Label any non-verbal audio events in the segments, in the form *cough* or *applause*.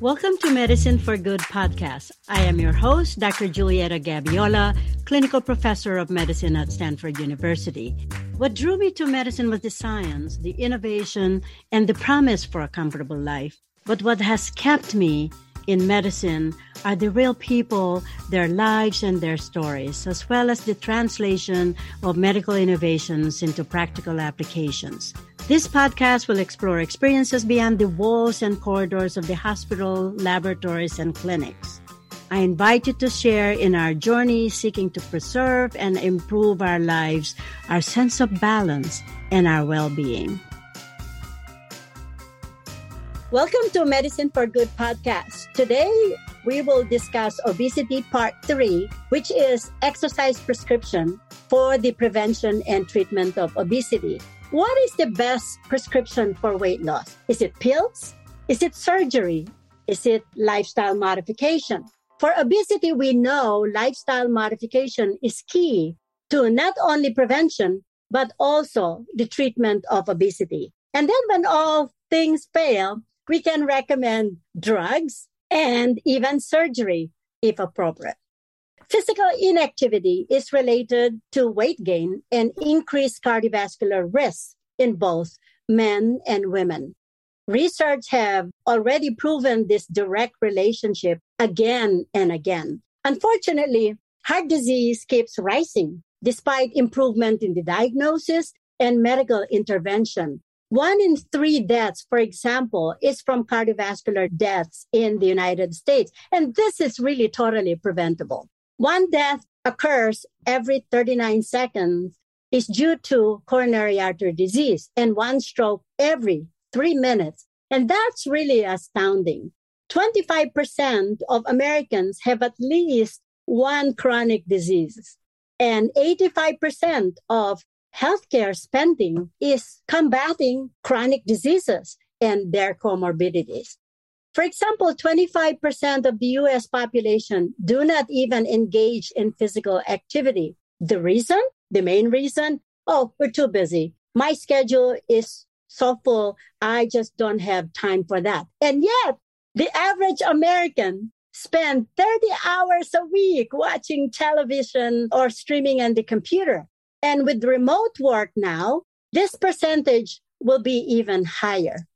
Welcome to Medicine for Good podcast. I am your host, Dr. Julieta Gabiola, clinical professor of medicine at Stanford University. What drew me to medicine was the science, the innovation, and the promise for a comfortable life. But what has kept me in medicine are the real people, their lives, and their stories, as well as the translation of medical innovations into practical applications. This podcast will explore experiences beyond the walls and corridors of the hospital, laboratories, and clinics. I invite you to share in our journey seeking to preserve and improve our lives, our sense of balance, and our well being. Welcome to Medicine for Good podcast. Today, we will discuss obesity part three, which is exercise prescription for the prevention and treatment of obesity. What is the best prescription for weight loss? Is it pills? Is it surgery? Is it lifestyle modification? For obesity, we know lifestyle modification is key to not only prevention, but also the treatment of obesity. And then when all things fail, we can recommend drugs and even surgery if appropriate. Physical inactivity is related to weight gain and increased cardiovascular risk in both men and women. Research have already proven this direct relationship again and again. Unfortunately, heart disease keeps rising despite improvement in the diagnosis and medical intervention. One in three deaths, for example, is from cardiovascular deaths in the United States. And this is really totally preventable. One death occurs every 39 seconds is due to coronary artery disease and one stroke every three minutes. And that's really astounding. 25% of Americans have at least one chronic disease and 85% of healthcare spending is combating chronic diseases and their comorbidities. For example, 25% of the US population do not even engage in physical activity. The reason, the main reason, oh, we're too busy. My schedule is so full. I just don't have time for that. And yet the average American spend 30 hours a week watching television or streaming on the computer. And with remote work now, this percentage will be even higher.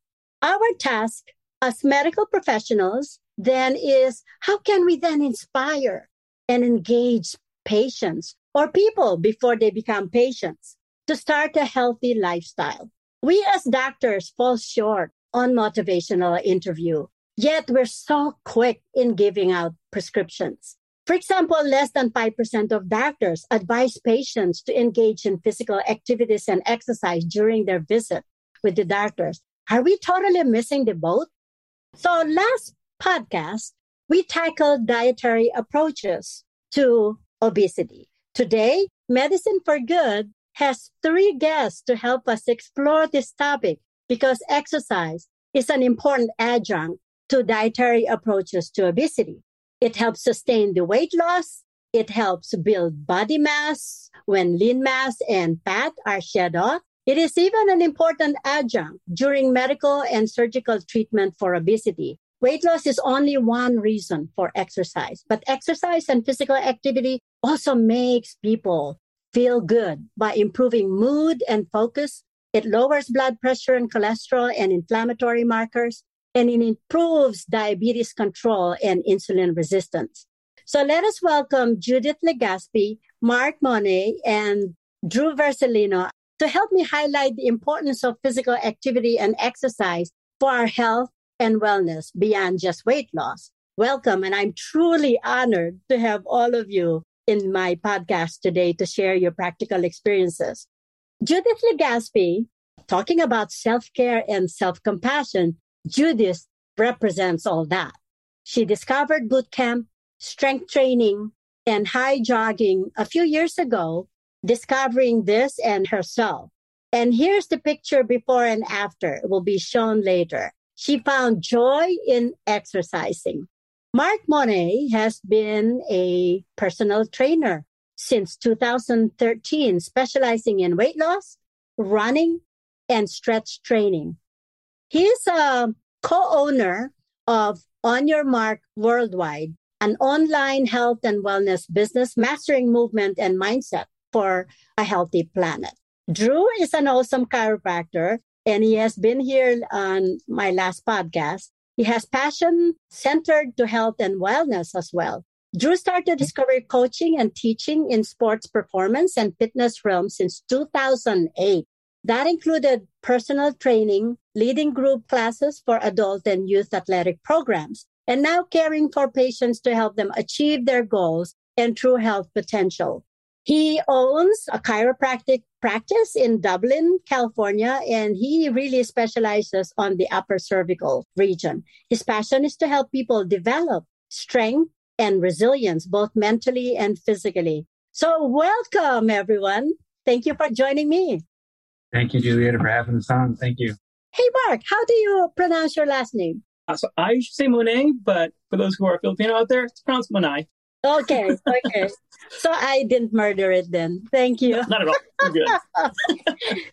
Our task as medical professionals then is how can we then inspire and engage patients or people before they become patients to start a healthy lifestyle? We as doctors fall short on motivational interview, yet we're so quick in giving out prescriptions. For example, less than 5% of doctors advise patients to engage in physical activities and exercise during their visit with the doctors. Are we totally missing the boat? So last podcast, we tackled dietary approaches to obesity. Today, Medicine for Good has three guests to help us explore this topic because exercise is an important adjunct to dietary approaches to obesity. It helps sustain the weight loss. It helps build body mass when lean mass and fat are shed off. It is even an important adjunct during medical and surgical treatment for obesity. Weight loss is only one reason for exercise, but exercise and physical activity also makes people feel good by improving mood and focus. It lowers blood pressure and cholesterol and inflammatory markers and it improves diabetes control and insulin resistance. So let us welcome Judith Legaspi, Mark Monet, and Drew Versalino to help me highlight the importance of physical activity and exercise for our health and wellness beyond just weight loss. Welcome. And I'm truly honored to have all of you in my podcast today to share your practical experiences. Judith Legaspi, talking about self-care and self-compassion, Judith represents all that. She discovered boot camp, strength training, and high jogging a few years ago, discovering this and herself. And here's the picture before and after. It will be shown later. She found joy in exercising. Mark Monet has been a personal trainer since 2013, specializing in weight loss, running, and stretch training. He's a co-owner of On Your Mark Worldwide, an online health and wellness business mastering movement and mindset for a healthy planet. Drew is an awesome chiropractor and he has been here on my last podcast. He has passion centered to health and wellness as well. Drew started his career coaching and teaching in sports performance and fitness realm since 2008. That included personal training, leading group classes for adult and youth athletic programs, and now caring for patients to help them achieve their goals and true health potential. He owns a chiropractic practice in Dublin, California, and he really specializes on the upper cervical region. His passion is to help people develop strength and resilience, both mentally and physically. So, welcome everyone. Thank you for joining me. Thank you, Julieta, for having us on. Thank you. Hey, Mark, how do you pronounce your last name? Uh, so I should say Monet, but for those who are Filipino out there, it's pronounced Monet. Okay, okay. so I didn't murder it then. Thank you. No, not at all. *laughs*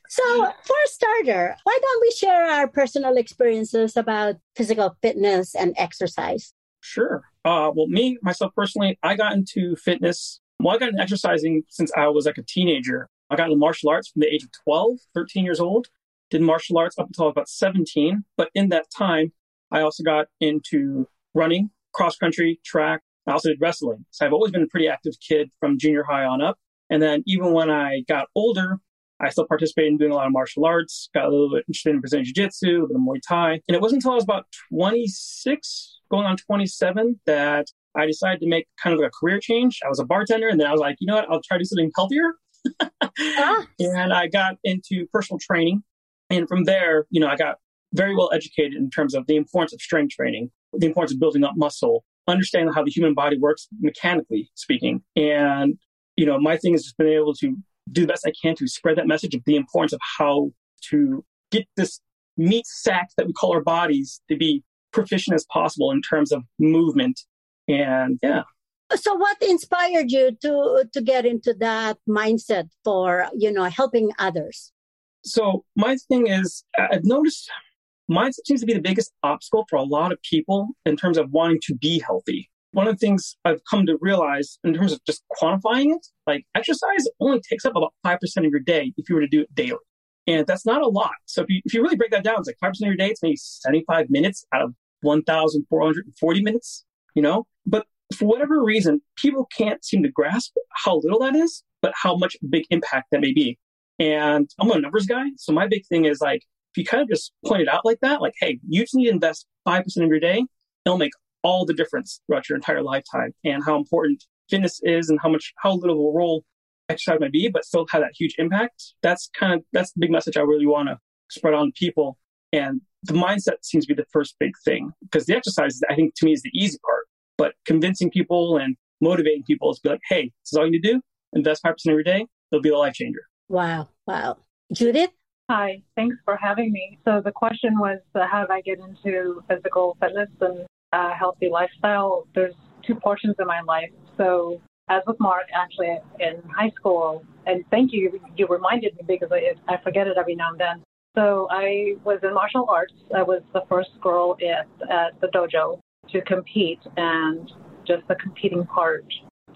So, for a starter, why don't we share our personal experiences about physical fitness and exercise? Sure. Uh, well, me, myself personally, I got into fitness. Well, I got into exercising since I was like a teenager. I got into martial arts from the age of 12, 13 years old. Did martial arts up until about 17. But in that time, I also got into running, cross country, track, I also did wrestling. So I've always been a pretty active kid from junior high on up. And then even when I got older, I still participated in doing a lot of martial arts, got a little bit interested in Brazilian Jiu Jitsu, a little bit of Muay Thai. And it wasn't until I was about 26, going on 27, that I decided to make kind of like a career change. I was a bartender, and then I was like, you know what, I'll try to do something healthier. ah. *laughs* And I got into personal training. And from there, you know, I got very well educated in terms of the importance of strength training, the importance of building up muscle, understanding how the human body works mechanically speaking. And, you know, my thing is just been able to do the best I can to spread that message of the importance of how to get this meat sack that we call our bodies to be proficient as possible in terms of movement. And yeah. So what inspired you to to get into that mindset for, you know, helping others? So my thing is I've noticed mindset seems to be the biggest obstacle for a lot of people in terms of wanting to be healthy. One of the things I've come to realize in terms of just quantifying it, like exercise only takes up about 5% of your day if you were to do it daily. And that's not a lot. So if you, if you really break that down, it's like 5% of your day, it's maybe 75 minutes out of 1,440 minutes, you know? But for whatever reason, people can't seem to grasp how little that is, but how much big impact that may be. And I'm a numbers guy. So my big thing is like, if you kind of just point it out like that, like, hey, you just need to invest 5% of your day, it'll make all the difference throughout your entire lifetime and how important fitness is and how much, how little of a role exercise might be, but still have that huge impact. That's kind of, that's the big message I really want to spread on people. And the mindset seems to be the first big thing because the exercise, I think to me is the easy part, but convincing people and motivating people is be like, hey, this is all you need to do. Invest 5% of your day. It'll be a life changer. Wow. Wow. Judith? Hi, thanks for having me. So the question was, uh, how did I get into physical fitness and uh, healthy lifestyle? There's two portions of my life. So as with Mark, actually in high school, and thank you, you reminded me because I, I forget it every now and then. So I was in martial arts. I was the first girl at, at the dojo to compete, and just the competing part,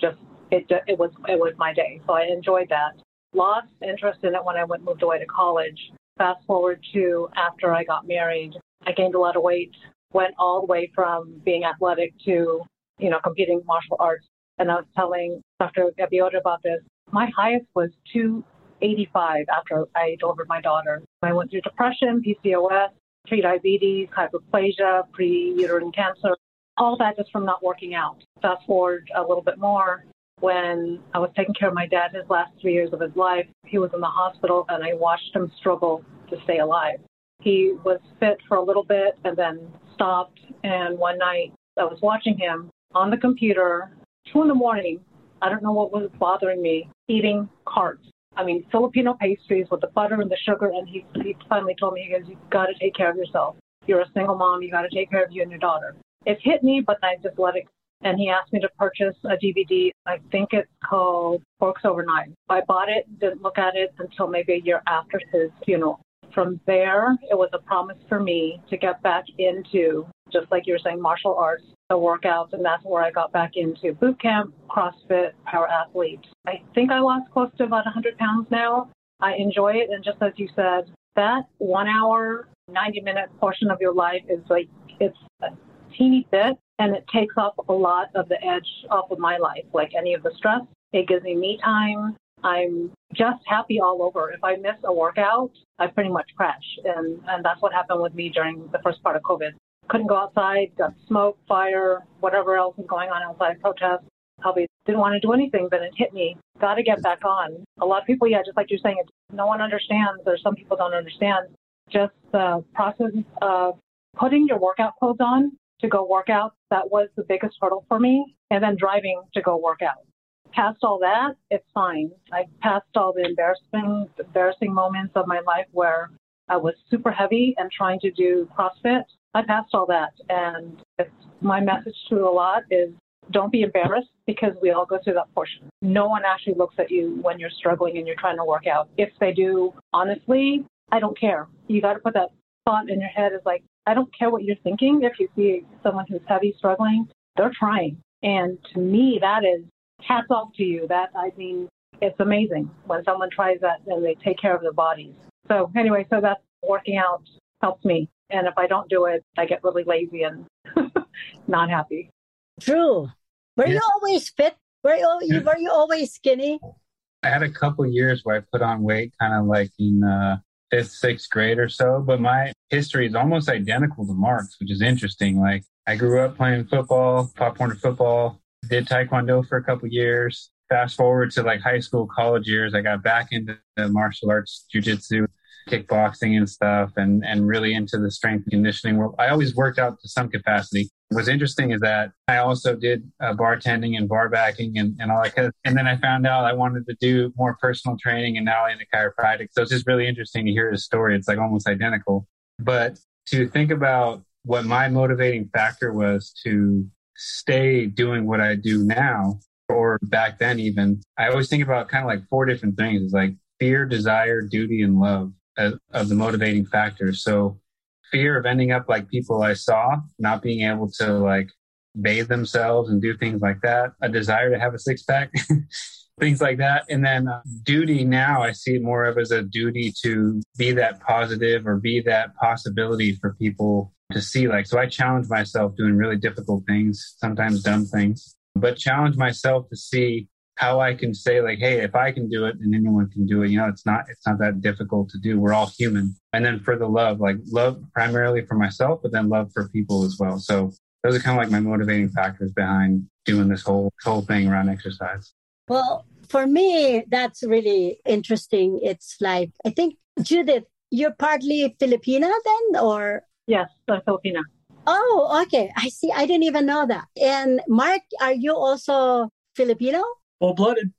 just it, it was it was my day. So I enjoyed that lost interest in it when I went moved away to college. Fast forward to after I got married, I gained a lot of weight, went all the way from being athletic to, you know, competing martial arts. And I was telling Dr. Gabiola about this. My highest was 285 after I delivered my daughter. I went through depression, PCOS, pre-diabetes, hyperplasia, pre-uterine cancer, all that just from not working out. Fast forward a little bit more, when I was taking care of my dad his last three years of his life. He was in the hospital and I watched him struggle to stay alive. He was fit for a little bit and then stopped. And one night I was watching him on the computer, two in the morning. I don't know what was bothering me, eating carts. I mean, Filipino pastries with the butter and the sugar. And he, he finally told me, he goes, You've got to take care of yourself. You're a single mom. You got to take care of you and your daughter. It hit me, but I just let it and he asked me to purchase a DVD. I think it's called Forks Over Knives. I bought it, didn't look at it until maybe a year after his funeral. from there, it was a promise for me to get back into, just like you were saying, martial arts, the workouts, and that's where I got back into boot camp, CrossFit, power athlete. I think I lost close to about 100 pounds now. I enjoy it, and just as you said, that one hour, 90 minute portion of your life is like, it's a teeny bit, and it takes off a lot of the edge off of my life, like any of the stress. It gives me me time. I'm just happy all over. If I miss a workout, I pretty much crash. And, and that's what happened with me during the first part of COVID. Couldn't go outside, got smoke, fire, whatever else was going on outside, protests. Probably didn't want to do anything, but it hit me. Got to get back on. A lot of people, yeah, just like you're saying, no one understands, or some people don't understand just the process of putting your workout clothes on to go work out. That was the biggest hurdle for me. And then driving to go work out past all that, it's fine. I passed all the embarrassing, embarrassing moments of my life where I was super heavy and trying to do CrossFit. I passed all that. And my message to a lot is don't be embarrassed because we all go through that portion. No one actually looks at you when you're struggling and you're trying to work out. If they do, honestly, I don't care. You got to put that thought in your head is like, I don't care what you're thinking. If you see someone who's heavy struggling, they're trying. And to me, that is hats off to you. That I mean, it's amazing when someone tries that and they take care of their bodies. So anyway, so that's working out helps me. And if I don't do it, I get really lazy and *laughs* not happy. True. Were yeah. you always fit? Were you, were you always skinny? I had a couple years where I put on weight, kind of like in uh, fifth, sixth grade or so. But my history is almost identical to Mark's, which is interesting. Like I grew up playing football, Pop Warner football, did taekwondo for a couple years. Fast forward to like high school, college years, I got back into the martial arts, jujitsu, kickboxing and stuff, and and really into the strength conditioning world. I always worked out to some capacity. What's interesting is that I also did uh, bartending and bar backing and, and all that kind of, and then I found out I wanted to do more personal training and now I'm into chiropractic. So it's just really interesting to hear his story. It's like almost identical. But to think about what my motivating factor was to stay doing what I do now or back then even, I always think about kind of like four different things. It's like fear, desire, duty, and love of, of the motivating factors. So fear of ending up like people I saw, not being able to like bathe themselves and do things like that, a desire to have a six pack, *laughs* things like that. And then uh, duty now I see it more of as a duty to be that positive or be that possibility for people to see like so i challenge myself doing really difficult things sometimes dumb things but challenge myself to see how i can say like hey if i can do it and anyone can do it you know it's not it's not that difficult to do we're all human and then for the love like love primarily for myself but then love for people as well so those are kind of like my motivating factors behind doing this whole whole thing around exercise well for me that's really interesting it's like i think judith you're partly filipina then or Yes, I'm Filipino. Oh, okay. I see. I didn't even know that. And Mark, are you also Filipino? Full blooded.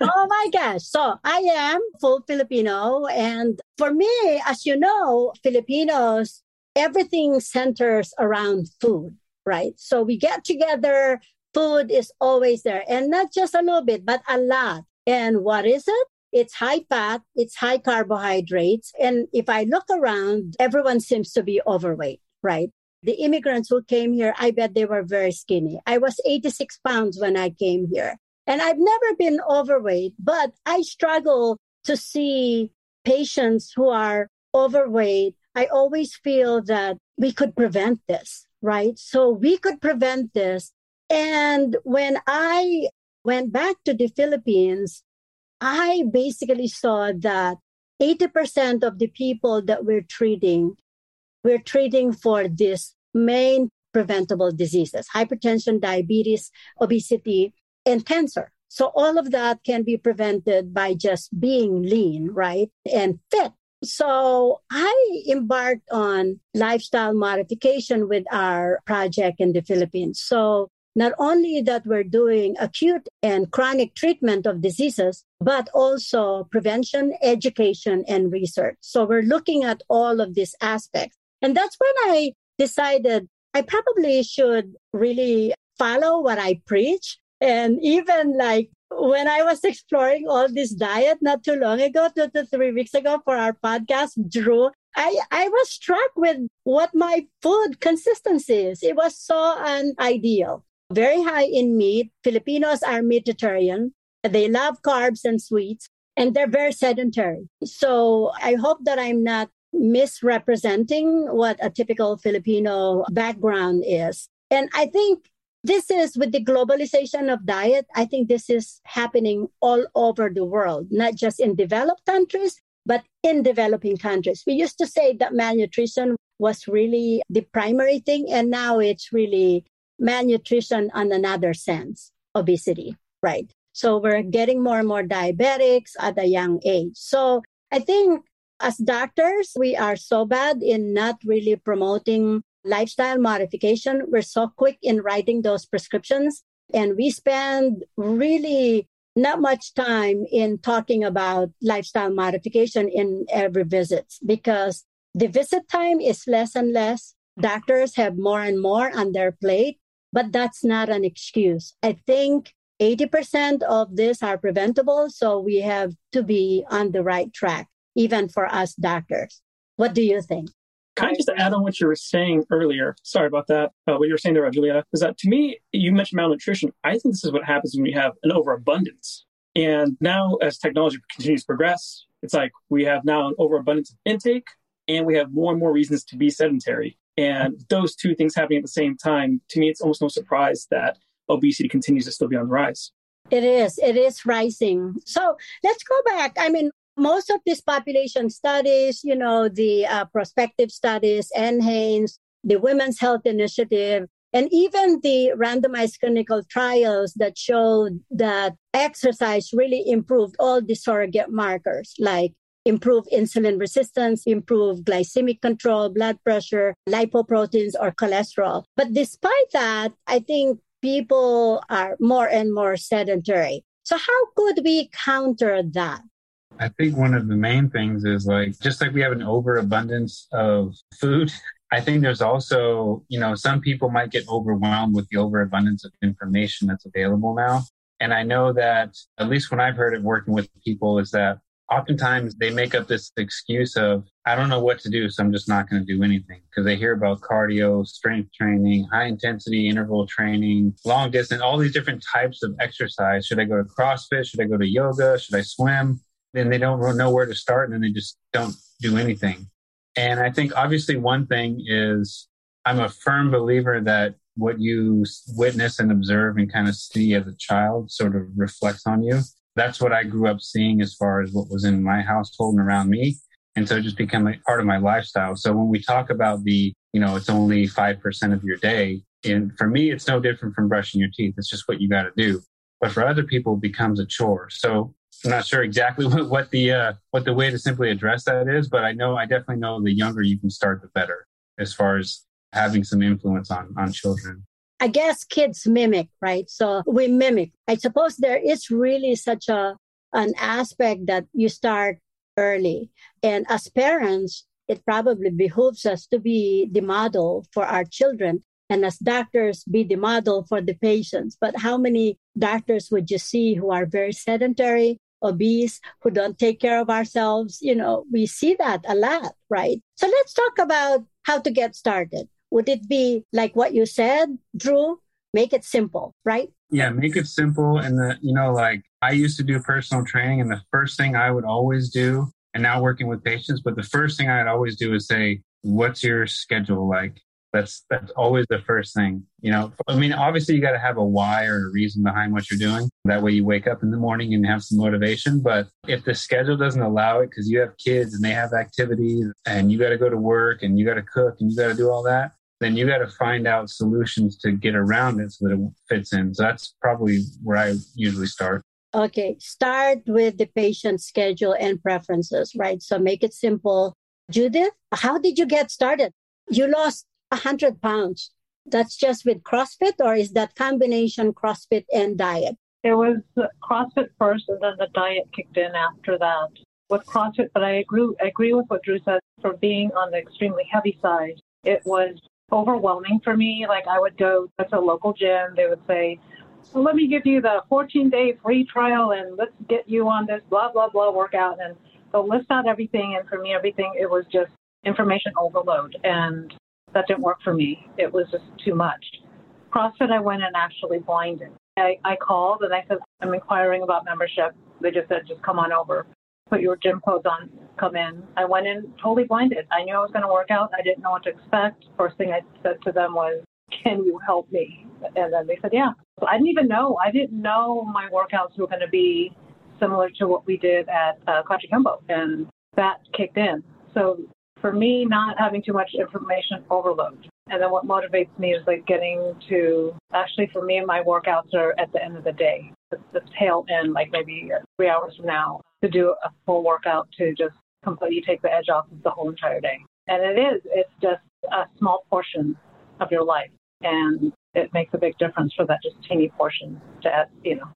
oh my gosh. So I am full Filipino. And for me, as you know, Filipinos, everything centers around food, right? So we get together, food is always there. And not just a little bit, but a lot. And what is it? It's high fat, it's high carbohydrates. And if I look around, everyone seems to be overweight, right? The immigrants who came here, I bet they were very skinny. I was 86 pounds when I came here. And I've never been overweight, but I struggle to see patients who are overweight. I always feel that we could prevent this, right? So we could prevent this. And when I went back to the Philippines, I basically saw that 80% of the people that we're treating, we're treating for these main preventable diseases hypertension, diabetes, obesity, and cancer. So all of that can be prevented by just being lean, right? And fit. So I embarked on lifestyle modification with our project in the Philippines. So not only that we're doing acute and chronic treatment of diseases, but also prevention, education, and research. So we're looking at all of these aspects. And that's when I decided I probably should really follow what I preach and even like when I was exploring all this diet not too long ago, two to three weeks ago for our podcast, Drew, I, I was struck with what my food consistency is. It was so unideal. Very high in meat. Filipinos are meatitarian. They love carbs and sweets, and they're very sedentary. So I hope that I'm not misrepresenting what a typical Filipino background is. And I think this is with the globalization of diet. I think this is happening all over the world, not just in developed countries, but in developing countries. We used to say that malnutrition was really the primary thing, and now it's really malnutrition on another sense, obesity, right? So we're getting more and more diabetics at a young age. So I think as doctors, we are so bad in not really promoting lifestyle modification. We're so quick in writing those prescriptions and we spend really not much time in talking about lifestyle modification in every visit because the visit time is less and less. Doctors have more and more on their plate, but that's not an excuse. I think 80% of this are preventable. So we have to be on the right track, even for us doctors. What do you think? Can I just add on what you were saying earlier? Sorry about that. Uh, what you were saying there, Julieta, is that to me, you mentioned malnutrition. I think this is what happens when we have an overabundance. And now, as technology continues to progress, it's like we have now an overabundance of intake and we have more and more reasons to be sedentary. And those two things happening at the same time, to me, it's almost no surprise that obesity continues to still be on the rise. It is. It is rising. So let's go back. I mean, most of these population studies, you know, the uh, prospective studies, NHANES, the Women's Health Initiative, and even the randomized clinical trials that showed that exercise really improved all the surrogate markers like improved insulin resistance, improved glycemic control, blood pressure, lipoproteins, or cholesterol. But despite that, I think people are more and more sedentary. So, how could we counter that? I think one of the main things is like, just like we have an overabundance of food, *laughs* I think there's also, you know, some people might get overwhelmed with the overabundance of information that's available now. And I know that, at least when I've heard it working with people, is that oftentimes they make up this excuse of, I don't know what to do, so I'm just not going to do anything. Because they hear about cardio, strength training, high intensity interval training, long distance, all these different types of exercise. Should I go to CrossFit? Should I go to yoga? Should I swim? Then they don't know where to start and then they just don't do anything. And I think obviously one thing is I'm a firm believer that what you witness and observe and kind of see as a child sort of reflects on you. That's what I grew up seeing as far as what was in my household and around me. And so it just became a part of my lifestyle. So when we talk about the, you know, it's only 5% of your day, and for me, it's no different from brushing your teeth. It's just what you got to do. But for other people, it becomes a chore. So I'm not sure exactly *laughs* what, what the uh, what the way to simply address that is, but I know I definitely know the younger you can start, the better, as far as having some influence on on children. I guess kids mimic, right? So we mimic. I suppose there is really such a an aspect that you start early, and as parents, it probably behooves us to be the model for our children and as doctors be the model for the patients. But how many doctors would you see who are very sedentary, obese, who don't take care of ourselves? You know, we see that a lot, right? So let's talk about how to get started. Would it be like what you said, Drew? Make it simple, right? Yeah, make it simple. And the, you know, like I used to do personal training, and the first thing I would always do, and now working with patients, but the first thing I'd always do is say, What's your schedule like? That's that's always the first thing. You know, I mean, obviously you got to have a why or a reason behind what you're doing. That way you wake up in the morning and have some motivation. But if the schedule doesn't allow it because you have kids and they have activities and you got to go to work and you got to cook and you got to do all that, then you got to find out solutions to get around it so that it fits in. So that's probably where I usually start. Okay, start with the patient's schedule and preferences, right? So make it simple. Judith, how did you get started? You lost 100 pounds. That's just with CrossFit, or is that combination CrossFit and diet? It was CrossFit first, and then the diet kicked in after that. With CrossFit, but I agree, I agree with what Drew said for being on the extremely heavy side. It was overwhelming for me. Like I would go to a local gym, they would say, let me give you the 14 day free trial and let's get you on this blah, blah, blah workout. And so list out everything. And for me, everything, it was just information overload. And that didn't work for me. It was just too much. CrossFit, I went and actually blinded. I, I called and I said, I'm inquiring about membership. They just said, just come on over, put your gym clothes on, come in. I went in totally blinded. I knew I was going to work out. I didn't know what to expect. First thing I said to them was, can you help me? And then they said, yeah. So I didn't even know. I didn't know my workouts were going to be similar to what we did at uh, Kachikambo. And that kicked in. So for me, not having too much information overload. And then what motivates me is like getting to actually for me, my workouts are at the end of the day, the, the tail end, like maybe three hours from now, to do a full workout to just completely take the edge off of the whole entire day. And it is, it's just a small portion of your life. And it makes a big difference for that just teeny portion to you know,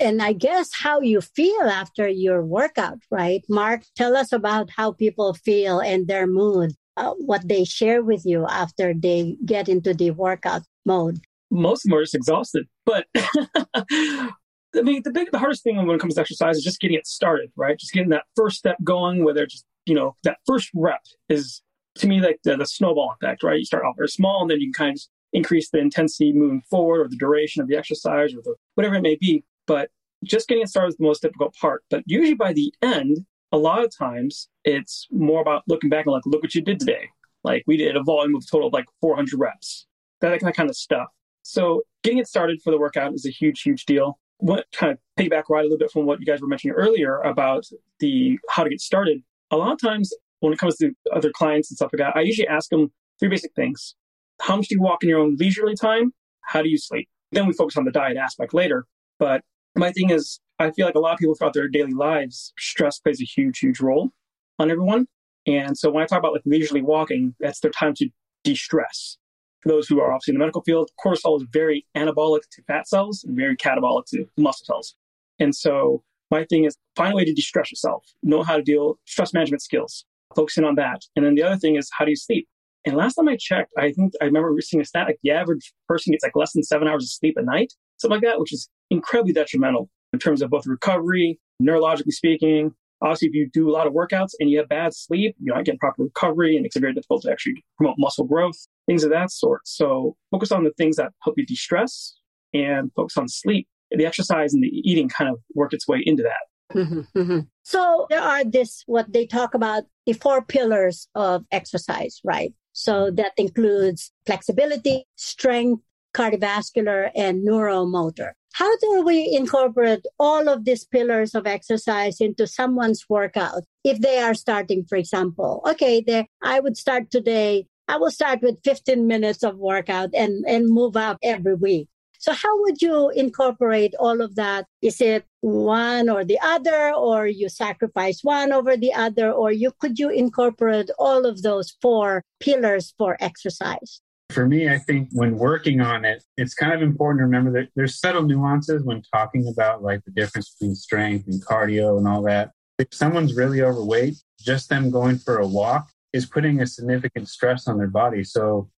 and I guess how you feel after your workout, right? Mark, tell us about how people feel and their mood, uh, what they share with you after they get into the workout mode. Most of them are just exhausted, but *laughs* I mean, the big, the hardest thing when it comes to exercise is just getting it started, right? Just getting that first step going, whether just, you know, that first rep is to me like the, the snowball effect, right? You start off very small and then you can kind of increase the intensity moving forward or the duration of the exercise or the, whatever it may be. But just getting started is the most difficult part. But usually by the end, a lot of times it's more about looking back and like, look what you did today. Like we did a volume of total of like 400 reps, that, that kind of stuff. So getting it started for the workout is a huge, huge deal. What kind of piggyback right a little bit from what you guys were mentioning earlier about the how to get started. A lot of times when it comes to other clients and stuff like that, I usually ask them three basic things. How much do you walk in your own leisurely time? How do you sleep? Then we focus on the diet aspect later. But my thing is, I feel like a lot of people throughout their daily lives, stress plays a huge, huge role on everyone. And so when I talk about like leisurely walking, that's their time to de-stress. For those who are obviously in the medical field, cortisol is very anabolic to fat cells and very catabolic to muscle cells. And so my thing is find a way to de-stress yourself. Know how to deal stress management skills. Focusing on that. And then the other thing is how do you sleep? And last time I checked, I think I remember seeing a stat like the average person gets like less than seven hours of sleep a night, something like that, which is incredibly detrimental in terms of both recovery, neurologically speaking. Obviously, if you do a lot of workouts and you have bad sleep, you're not getting proper recovery and it's very difficult to actually promote muscle growth, things of that sort. So focus on the things that help you de-stress and focus on sleep. The exercise and the eating kind of work its way into that. Mm-hmm, mm-hmm. So there are this, what they talk about, the four pillars of exercise, right? So that includes flexibility, strength, cardiovascular, and neuromotor. How do we incorporate all of these pillars of exercise into someone's workout? If they are starting, for example, okay, there, I would start today. I will start with 15 minutes of workout and, and move up every week. So how would you incorporate all of that? Is it one or the other, or you sacrifice one over the other, or you could you incorporate all of those four pillars for exercise? For me, I think when working on it, it's kind of important to remember that there's subtle nuances when talking about like the difference between strength and cardio and all that. If someone's really overweight, just them going for a walk is putting a significant stress on their body. So,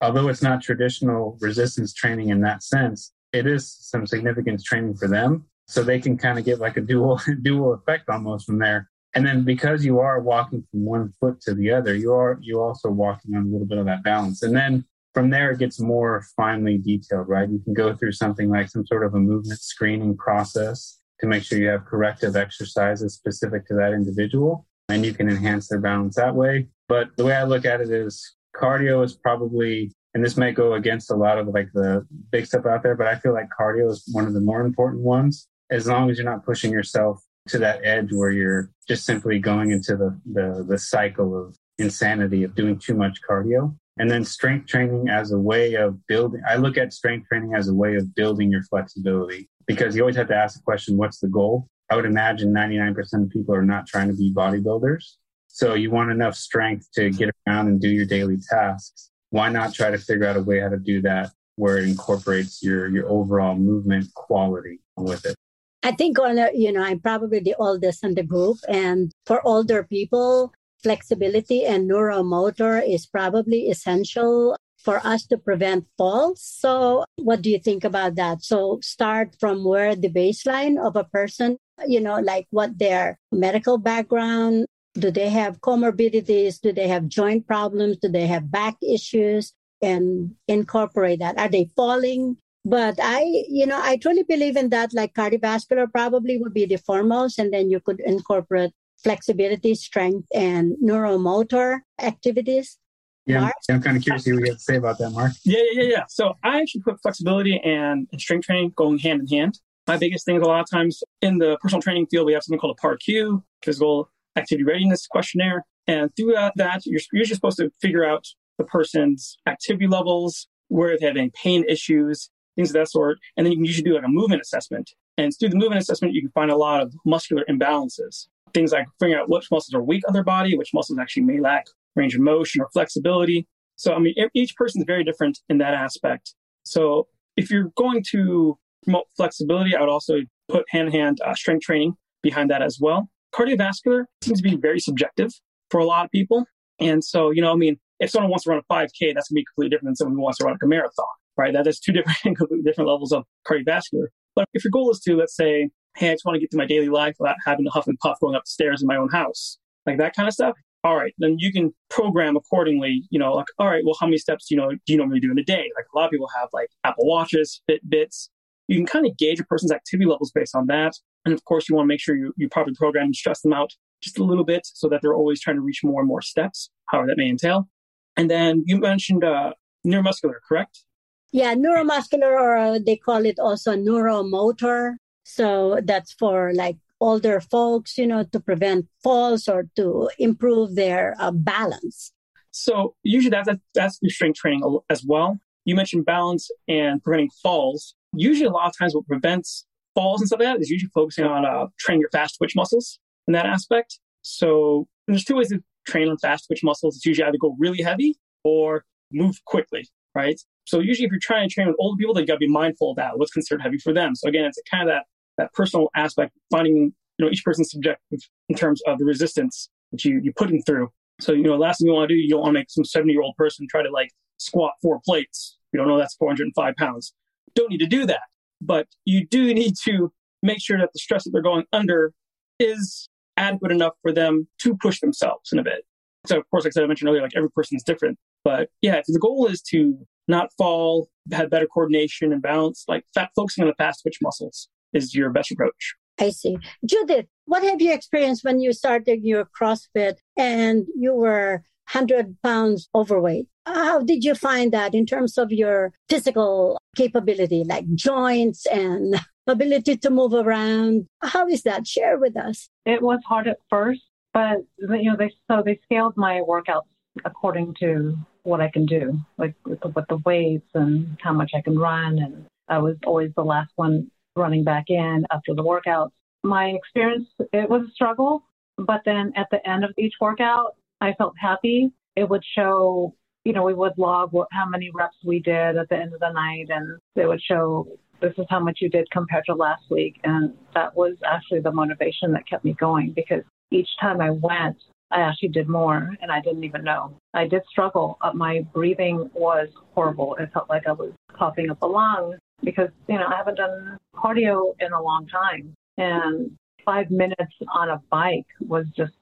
although it's not traditional resistance training in that sense, it is some significant training for them. So they can kind of get like a dual *laughs* dual effect almost from there. And then because you are walking from one foot to the other, you are you also walking on a little bit of that balance. And then from there, it gets more finely detailed, right? You can go through something like some sort of a movement screening process to make sure you have corrective exercises specific to that individual, and you can enhance their balance that way. But the way I look at it is cardio is probably, and this might go against a lot of like the big stuff out there, but I feel like cardio is one of the more important ones as long as you're not pushing yourself to that edge where you're just simply going into the, the, the cycle of insanity of doing too much cardio. And then strength training as a way of building, I look at strength training as a way of building your flexibility because you always have to ask the question, what's the goal? I would imagine 99% of people are not trying to be bodybuilders. So you want enough strength to get around and do your daily tasks. Why not try to figure out a way how to do that where it incorporates your, your overall movement quality with it? I think on a, you know, I'm probably the oldest in the group. And for older people, flexibility and neuromotor is probably essential for us to prevent falls. So what do you think about that? So start from where the baseline of a person, you know, like what their medical background, do they have comorbidities? Do they have joint problems? Do they have back issues? And incorporate that. Are they falling? But I, you know, I truly believe in that. Like cardiovascular probably would be the foremost, and then you could incorporate flexibility, strength, and neuromotor activities. Yeah, Mark? I'm kind of curious what you have to say about that, Mark. Yeah, yeah, yeah, yeah. So I actually put flexibility and, and strength training going hand in hand. My biggest thing is a lot of times in the personal training field, we have something called a PAR-Q, physical activity readiness questionnaire. And through that, you're usually supposed to figure out the person's activity levels, where they have any pain issues, things of that sort. And then you can usually do like a movement assessment. And through the movement assessment, you can find a lot of muscular imbalances. Things like figuring out which muscles are weak on their body, which muscles actually may lack range of motion or flexibility. So, I mean, each person is very different in that aspect. So, if you're going to promote flexibility, I would also put hand in hand strength training behind that as well. Cardiovascular seems to be very subjective for a lot of people. And so, you know, I mean, if someone wants to run a 5K, that's going to be completely different than someone who wants to run a marathon, right? That is two different, *laughs* completely different levels of cardiovascular. But if your goal is to, let's say, hey, I just want to get through my daily life without having to huff and puff going up the stairs in my own house, like that kind of stuff, all right, then you can program accordingly. You know, like, all right, well, how many steps do you know do you normally do in a day? Like a lot of people have like Apple Watches, Fitbits. You can kind of gauge a person's activity levels based on that. And of course, you want to make sure you, you properly program and stress them out just a little bit so that they're always trying to reach more and more steps, however that may entail. And then you mentioned uh, neuromuscular, correct? Yeah, neuromuscular, or uh, they call it also neuromotor. So that's for like older folks, you know, to prevent falls or to improve their uh, balance? So usually that's, that's your strength training as well. You mentioned balance and preventing falls. Usually a lot of times what prevents falls and stuff like that is usually focusing on uh, training your fast twitch muscles in that aspect. So there's two ways to train on fast twitch muscles. It's usually either go really heavy or move quickly, right? So usually if you're trying to train with older people, then you gotta be mindful of that. What's considered heavy for them. So again, it's kind of that that personal aspect, finding, you know, each person's subjective in terms of the resistance that you, you put them through. So, you know, last thing you want to do, you don't want to make some 70 year old person try to like squat four plates. You don't know that's 405 pounds. Don't need to do that. But you do need to make sure that the stress that they're going under is adequate enough for them to push themselves in a bit. So, of course, like I said, I mentioned earlier, like every person is different. But yeah, the goal is to not fall, have better coordination and balance, like fat, focusing on the fast twitch muscles is your best approach. I see. Judith, what have you experienced when you started your CrossFit and you were 100 pounds overweight? How did you find that in terms of your physical capability, like joints and ability to move around? How is that? Share with us. It was hard at first, but you know, they so they scaled my workouts according to what I can do, like with the, with the weights and how much I can run. And I was always the last one running back in after the workouts. My experience, it was a struggle, but then at the end of each workout, I felt happy. It would show, you know, we would log what, how many reps we did at the end of the night, and it would show this is how much you did compared to last week. And that was actually the motivation that kept me going because each time I went, I actually did more and I didn't even know. I did struggle. My breathing was horrible. It felt like I was coughing up a lung because, you know, I haven't done cardio in a long time. And five minutes on a bike was just,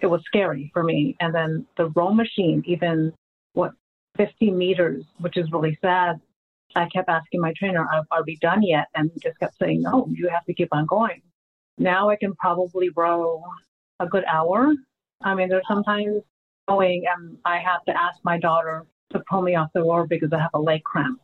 it was scary for me. And then the row machine, even what, 50 meters, which is really sad. I kept asking my trainer, are, are we done yet? And he just kept saying, no, you have to keep on going. Now I can probably row a good hour. I mean, there's sometimes going and I have to ask my daughter to pull me off the rower because I have a leg cramp.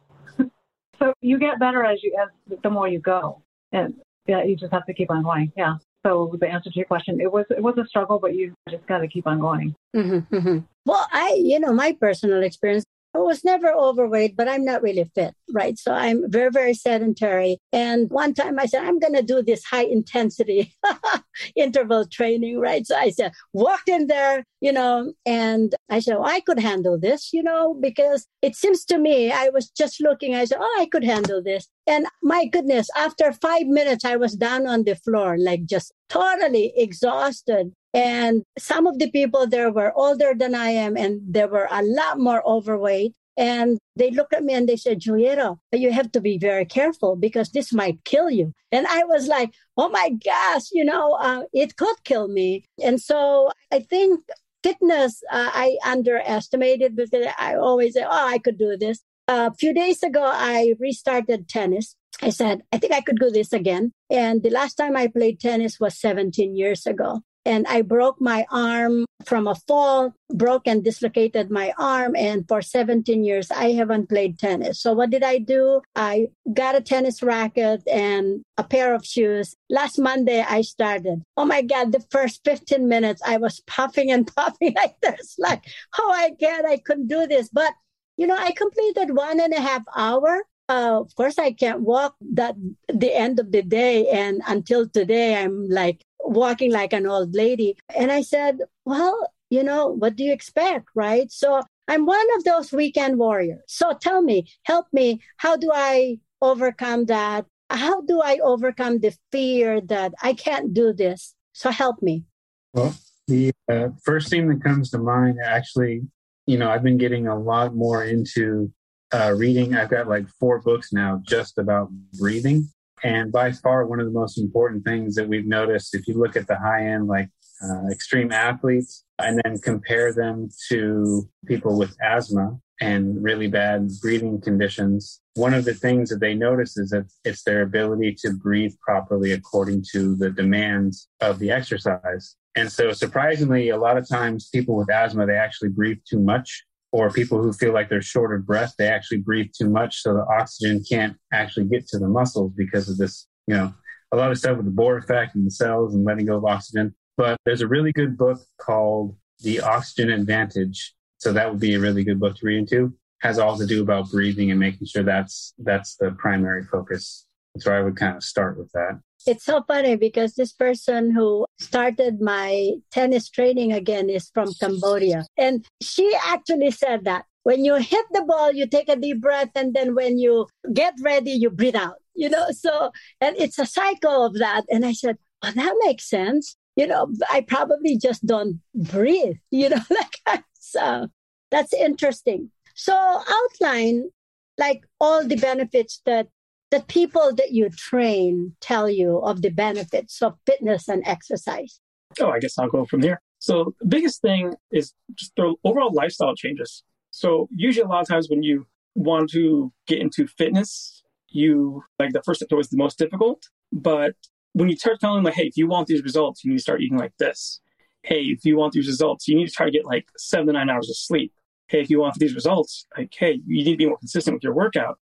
So you get better as you as the more you go, and yeah, you just have to keep on going. Yeah. So the answer to your question, it was it was a struggle, but you just got to keep on going. Mm-hmm, mm-hmm. Well, I, you know, my personal experience, I was never overweight, but I'm not really fit, right? So I'm very, very sedentary. And one time I said, I'm going to do this high intensity *laughs* interval training, right? So I said, walked in there, you know, and I said, oh, I could handle this, you know, because it seems to me, I was just looking, I said, oh, I could handle this. And my goodness, after five minutes, I was down on the floor, like just totally exhausted. And some of the people there were older than I am, and they were a lot more overweight. And they looked at me and they said, Julieta, you have to be very careful because this might kill you. And I was like, oh my gosh, you know, uh, it could kill me. And so I think fitness, uh, I underestimated because I always say, oh, I could do this. a few days ago, I restarted tennis. I said, I think I could do this again. And the last time I played tennis was 17 years ago and I broke my arm from a fall, broke and dislocated my arm. And for 17 years, I haven't played tennis. So what did I do? I got a tennis racket and a pair of shoes. Last Monday, I started. Oh my God, the first 15 minutes, I was *laughs* puffing and puffing like this, like, oh, I can't, I couldn't do this. But, you know, I completed one and a half hour uh, of course I can't walk that the end of the day. And until today, I'm like walking like an old lady. And I said, well, you know, what do you expect? Right. So I'm one of those weekend warriors. So tell me, help me. How do I overcome that? How do I overcome the fear that I can't do this? So help me. Well, the uh, first thing that comes to mind, actually, you know, I've been getting a lot more into uh, reading. I've got like four books now just about breathing. And by far, one of the most important things that we've noticed, if you look at the high end, like uh, extreme athletes, and then compare them to people with asthma and really bad breathing conditions, one of the things that they notice is that it's their ability to breathe properly according to the demands of the exercise. And so surprisingly, a lot of times people with asthma, they actually breathe too much or people who feel like they're short of breath, they actually breathe too much, so the oxygen can't actually get to the muscles because of this, you know, a lot of stuff with the Bohr effect and the cells and letting go of oxygen. But there's a really good book called The Oxygen Advantage. So that would be a really good book to read into. Has all to do about breathing and making sure that's that's the primary focus. So I would kind of start with that. It's so funny because this person who started my tennis training again is from Cambodia. And she actually said that when you hit the ball, you take a deep breath. And then when you get ready, you breathe out, you know? So, and it's a cycle of that. And I said, well, that makes sense. You know, I probably just don't breathe, *laughs* you know, like, *laughs* so that's interesting. So outline like all the benefits that the people that you train tell you of the benefits of fitness and exercise? Oh, I guess I'll go from there. So the biggest thing is just the overall lifestyle changes. So usually a lot of times when you want to get into fitness, you like the first step always the most difficult. But when you start telling like, hey, if you want these results, you need to start eating like this. Hey, if you want these results, you need to try to get like seven to nine hours of sleep. Hey, if you want these results, like, hey, you need to be more consistent with your workout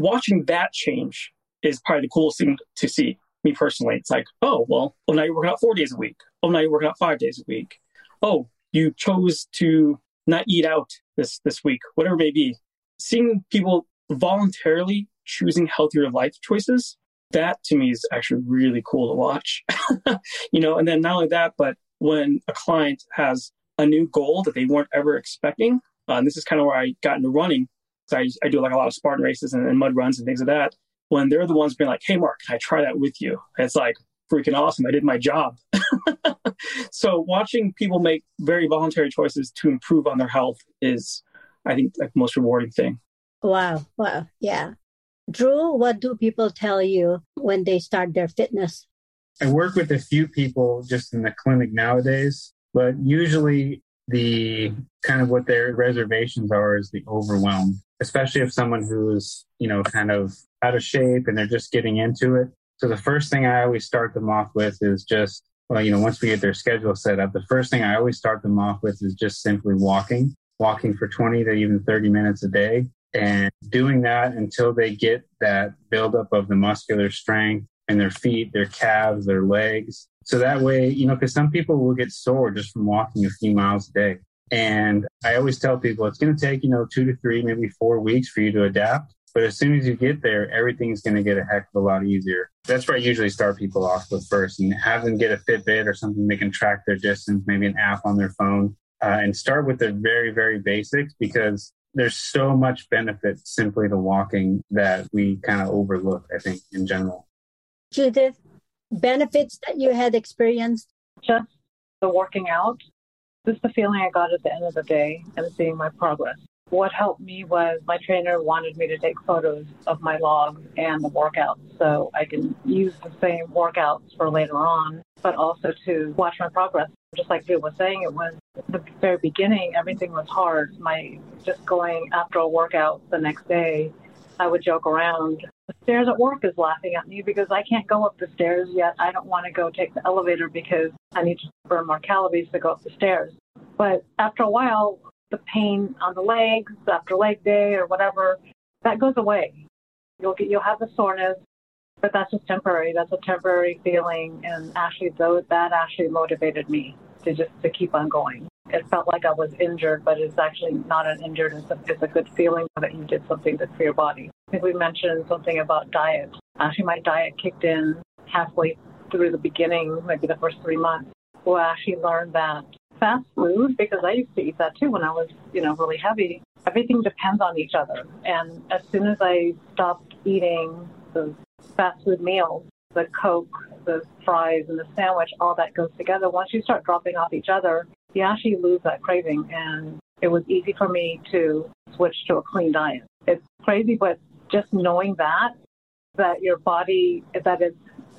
watching that change is probably the coolest thing to see. Me personally, it's like, oh, well, oh now you're working out four days a week. Oh, now you're working out five days a week. Oh, you chose to not eat out this this week, whatever it may be. Seeing people voluntarily choosing healthier life choices, that to me is actually really cool to watch. *laughs* you know, and then not only that, but when a client has a new goal that they weren't ever expecting, uh, and this is kind of where I got into running I, I do like a lot of Spartan races and, and mud runs and things like that. When they're the ones being like, "Hey, Mark, can I try that with you?" It's like freaking awesome. I did my job. *laughs* so watching people make very voluntary choices to improve on their health is, I think, like the most rewarding thing. Wow. Wow. Yeah. Drew, what do people tell you when they start their fitness? I work with a few people just in the clinic nowadays, but usually the kind of what their reservations are is the overwhelm especially if someone who's, you know, kind of out of shape and they're just getting into it. So the first thing I always start them off with is just, well, you know, once we get their schedule set up, the first thing I always start them off with is just simply walking, walking for 20 to even 30 minutes a day and doing that until they get that buildup of the muscular strength in their feet, their calves, their legs. So that way, you know, because some people will get sore just from walking a few miles a day. And I always tell people it's going to take, you know, two to three, maybe four weeks for you to adapt. But as soon as you get there, everything's going to get a heck of a lot easier. That's where I usually start people off with first and have them get a Fitbit or something they can track their distance, maybe an app on their phone, uh, and start with the very, very basics because there's so much benefit simply to walking that we kind of overlook, I think, in general. Judith, benefits that you had experienced? Just the working out this is the feeling I got at the end of the day and seeing my progress. what helped me was my trainer wanted me to take photos of my logs and the workouts so I can use the same workouts for later on, but also to watch my progress. Just like Drew was saying, it was the very beginning, everything was hard. My just going after a workout the next day, I would joke around. The stairs at work is laughing at me because I can't go up the stairs yet. I don't want to go take the elevator because I need to burn more calories to go up the stairs. But after a while, the pain on the legs after leg day or whatever, that goes away. You'll get you'll have the soreness, but that's just temporary. That's a temporary feeling, and actually, though that actually motivated me to just to keep on going. It felt like I was injured, but it's actually not an injured. It's a, it's a good feeling that you did something good for your body. I think we mentioned something about diet. Actually, my diet kicked in halfway through the beginning, maybe the first three months. Well, I actually learned that fast food because I used to eat that too when I was, you know, really heavy. Everything depends on each other. And as soon as I stopped eating the fast food meals, the Coke, the fries, and the sandwich, all that goes together. Once you start dropping off each other, you actually lose that craving. And it was easy for me to switch to a clean diet. It's crazy, but just knowing that, that your body, that it's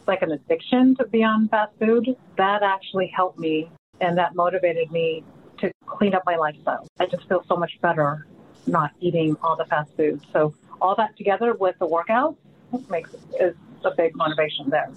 like an addiction to be on fast food, that actually helped me and that motivated me to clean up my lifestyle. I just feel so much better not eating all the fast food. So all that together with the workout makes is a big motivation there.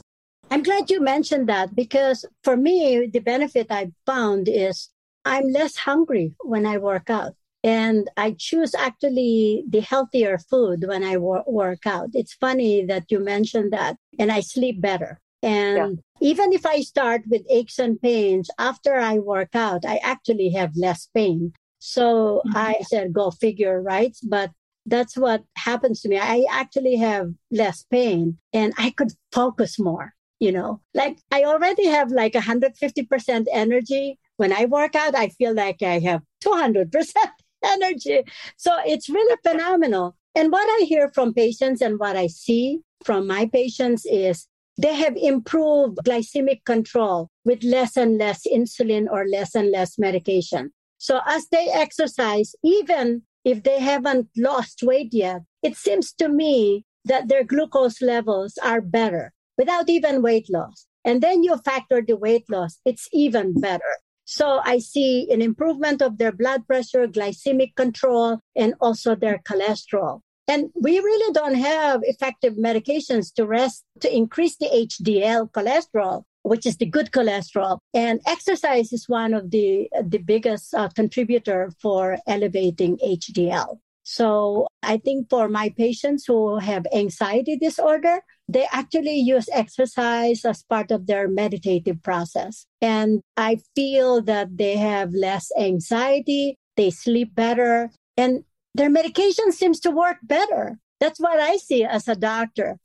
I'm glad you mentioned that because for me, the benefit I found is I'm less hungry when I work out. And I choose actually the healthier food when I wor- work out. It's funny that you mentioned that. And I sleep better. And yeah. even if I start with aches and pains, after I work out, I actually have less pain. So mm-hmm. I said, go figure, right? But that's what happens to me. I actually have less pain and I could focus more, you know, like I already have like 150% energy. When I work out, I feel like I have 200% *laughs* energy. So it's really phenomenal. And what I hear from patients and what I see from my patients is they have improved glycemic control with less and less insulin or less and less medication. So as they exercise, even if they haven't lost weight yet, it seems to me that their glucose levels are better without even weight loss. And then you factor the weight loss, it's even better. So I see an improvement of their blood pressure, glycemic control, and also their cholesterol. And we really don't have effective medications to rest to increase the HDL cholesterol, which is the good cholesterol. And exercise is one of the the biggest uh, contributor for elevating HDL. So I think for my patients who have anxiety disorder, they actually use exercise as part of their meditative process. And I feel that they have less anxiety, they sleep better, and their medication seems to work better. That's what I see as a doctor.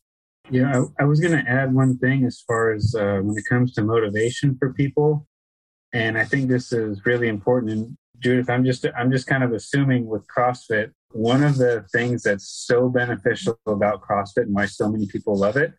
Yeah, I, I was going to add one thing as far as uh, when it comes to motivation for people, and I think this is really important. And Judith, I'm just I'm just kind of assuming with CrossFit, one of the things that's so beneficial about CrossFit and why so many people love it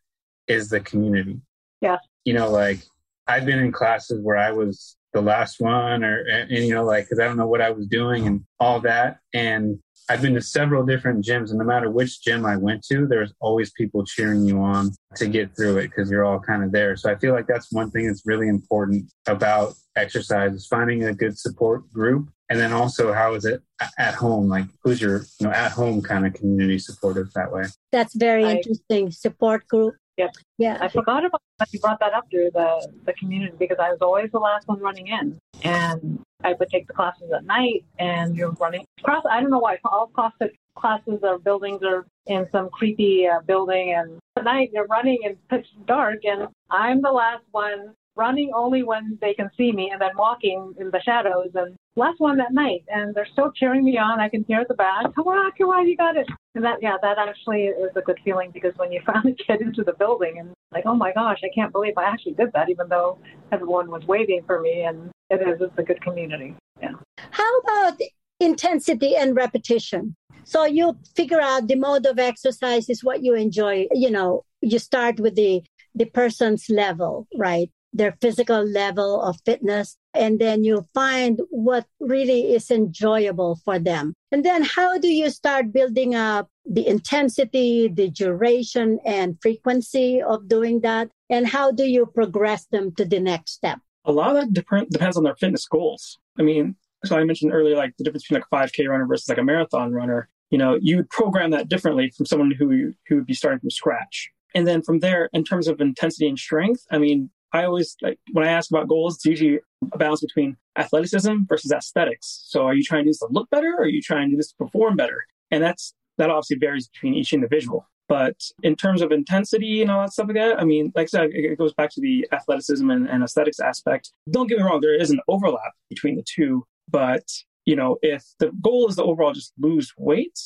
is the community. Yeah. You know, like I've been in classes where I was the last one, or and, and you know, like because I don't know what I was doing and all that, and I've been to several different gyms, and no matter which gym I went to, there's always people cheering you on to get through it because you're all kind of there. So I feel like that's one thing that's really important about exercise is finding a good support group. And then also, how is it at home? Like, who's your you know at home kind of community supportive that way? That's very I, interesting. Support group. Yep. Yeah. I forgot about that. You brought that up through the the community because I was always the last one running in, and I would take the classes at night, and you're running across. I don't know why all CrossFit classes or buildings are in some creepy uh, building, and at night you're running in pitch dark, and I'm the last one running only when they can see me, and then walking in the shadows. And last one that night, and they're still cheering me on. I can hear the back. Come on, come on, you got it. And that, yeah, that actually is a good feeling because when you *laughs* finally get into the building and like, oh my gosh, I can't believe I actually did that, even though everyone was waiting for me. And it is, it's a good community. Yeah. How about intensity and repetition? So you figure out the mode of exercise is what you enjoy. You know, you start with the the person's level, right? their physical level of fitness. And then you find what really is enjoyable for them. And then how do you start building up the intensity, the duration and frequency of doing that? And how do you progress them to the next step? A lot of that depend, depends on their fitness goals. I mean, so I mentioned earlier, like the difference between like a 5K runner versus like a marathon runner. You know, you would program that differently from someone who who would be starting from scratch. And then from there, in terms of intensity and strength, I mean, I always like when I ask about goals, it's usually a balance between athleticism versus aesthetics. So are you trying to do this to look better or are you trying to do this to perform better? And that's that obviously varies between each individual. But in terms of intensity and all that stuff like that, I mean, like I said, it goes back to the athleticism and, and aesthetics aspect. Don't get me wrong, there is an overlap between the two. But, you know, if the goal is to overall just lose weight,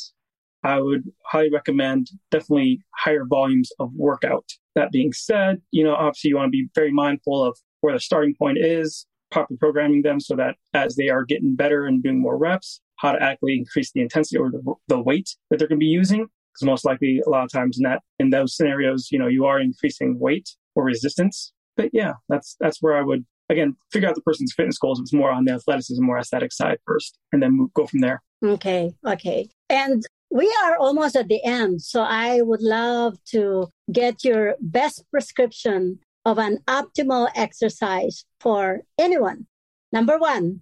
I would highly recommend definitely higher volumes of workout. That being said, you know, obviously you want to be very mindful of where the starting point is, properly programming them so that as they are getting better and doing more reps, how to adequately increase the intensity or the, the weight that they're going to be using. Because most likely, a lot of times in that in those scenarios, you know, you are increasing weight or resistance. But yeah, that's that's where I would again figure out the person's fitness goals. It's more on the athleticism or aesthetic side first, and then move, go from there. Okay, okay. And we are almost at the end. So I would love to get your best prescription of an optimal exercise for anyone. Number one,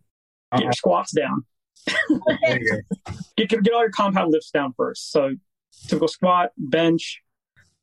get your squats down. *laughs* get, get all your compound lifts down first. So typical squat, bench,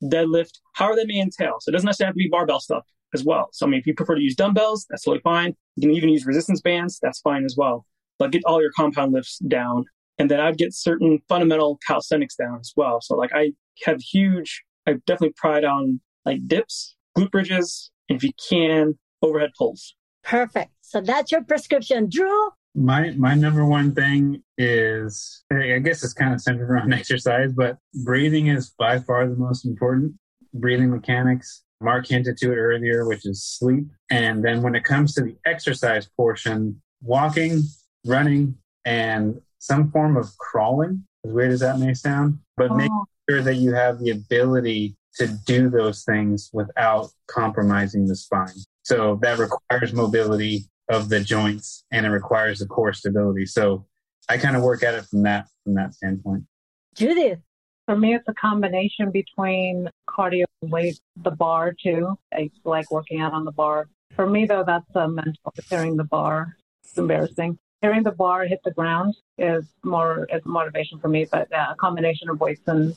deadlift, however that may entail. So it doesn't necessarily have to be barbell stuff as well. So I mean, if you prefer to use dumbbells, that's totally fine. You can even use resistance bands, that's fine as well. But get all your compound lifts down and then I'd get certain fundamental calisthenics down as well. So like I have huge, I definitely pride on like dips, glute bridges, and if you can, overhead pulls. Perfect. So that's your prescription, Drew. My my number one thing is I guess it's kind of centered around *laughs* exercise, but breathing is by far the most important. Breathing mechanics. Mark hinted to it earlier, which is sleep. And then when it comes to the exercise portion, walking, running, and some form of crawling, as weird as that may sound, but oh. make sure that you have the ability to do those things without compromising the spine. So that requires mobility of the joints and it requires the core stability. So I kind of work at it from that from that standpoint. Judith. For me, it's a combination between cardio and weight, the bar too. I like working out on the bar. For me, though, that's a mental carrying the bar. It's embarrassing hearing the bar hit the ground is more is motivation for me. But uh, a combination of weights and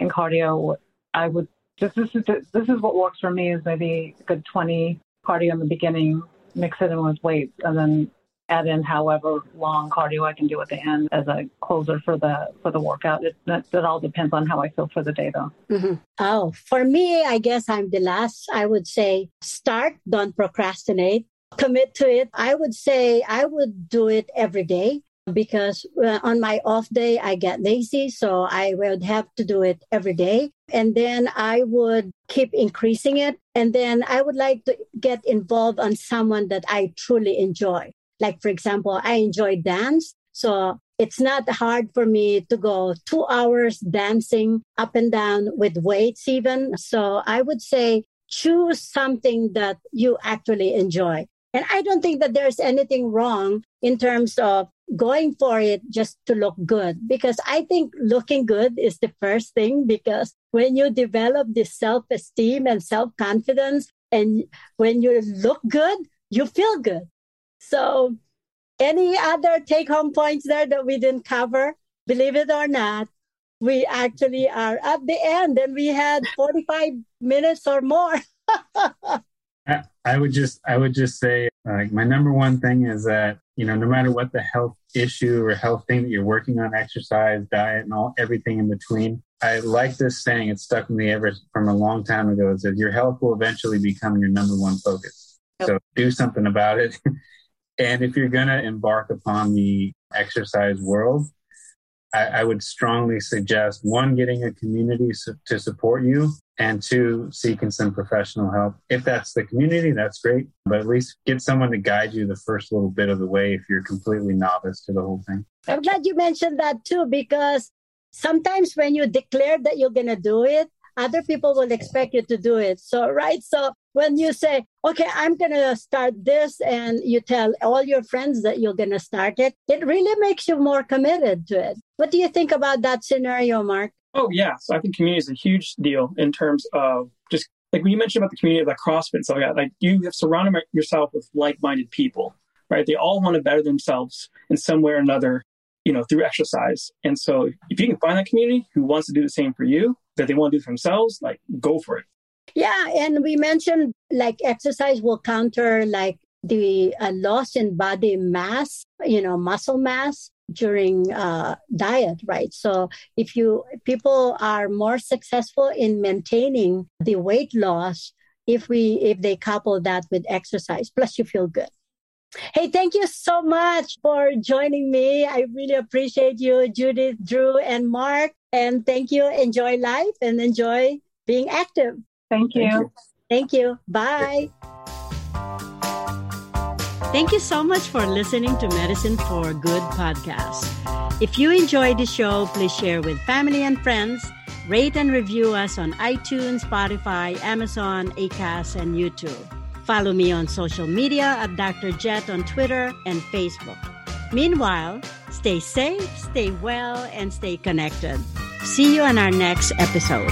and cardio, I would just this is this is what works for me is maybe a good 20 cardio in the beginning, mix it in with weights, and then add in however long cardio I can do at the end as a closer for the for the workout. It, that, that all depends on how I feel for the day, though. Mm-hmm. Oh, for me, I guess I'm the last. I would say start, don't procrastinate commit to it. I would say I would do it every day because uh, on my off day, I get lazy. So I would have to do it every day. And then I would keep increasing it. And then I would like to get involved on someone that I truly enjoy. Like, for example, I enjoy dance. So it's not hard for me to go two hours dancing up and down with weights even. So I would say choose something that you actually enjoy. And I don't think that there's anything wrong in terms of going for it just to look good because I think looking good is the first thing because when you develop this self-esteem and self-confidence and when you look good, you feel good. So any other take home points there that we didn't cover? Believe it or not, we actually are at the end and we had 45 minutes or more. *laughs* I would just I would just say like my number one thing is that you know no matter what the health issue or health thing that you're working on exercise diet and all everything in between I like this saying it stuck with me ever from a long time ago. It says your health will eventually become your number one focus. Yep. so do something about it. *laughs* And if you're going to embark upon the exercise world I, I would strongly suggest one getting a community to support you and two, seeking some professional help. If that's the community, that's great, but at least get someone to guide you the first little bit of the way if you're completely novice to the whole thing. I'm glad you mentioned that too, because sometimes when you declare that you're going to do it, other people will expect you to do it. So, right. So when you say, okay, I'm going to start this, and you tell all your friends that you're going to start it, it really makes you more committed to it. What do you think about that scenario, Mark? Oh, yeah. So I think community is a huge deal in terms of just like when you mentioned about the community of like CrossFit like that, like you have surrounded yourself with like minded people, right? They all want to better themselves in some way or another, you know, through exercise. And so if you can find that community who wants to do the same for you, that they want to do for themselves, like go for it. Yeah. And we mentioned like exercise will counter like the uh, loss in body mass, you know, muscle mass during uh, diet, right? So if you people are more successful in maintaining the weight loss if we if they couple that with exercise, plus you feel good. Hey, thank you so much for joining me. I really appreciate you, Judith, Drew, and Mark. And thank you. Enjoy life and enjoy being active. Thank you. Thank you. Thank you. Bye. Thank you so much for listening to Medicine for Good podcast. If you enjoyed the show, please share with family and friends. Rate and review us on iTunes, Spotify, Amazon, Acast, and YouTube. Follow me on social media at Dr. Jet on Twitter and Facebook. Meanwhile, stay safe, stay well, and stay connected. See you on our next episode.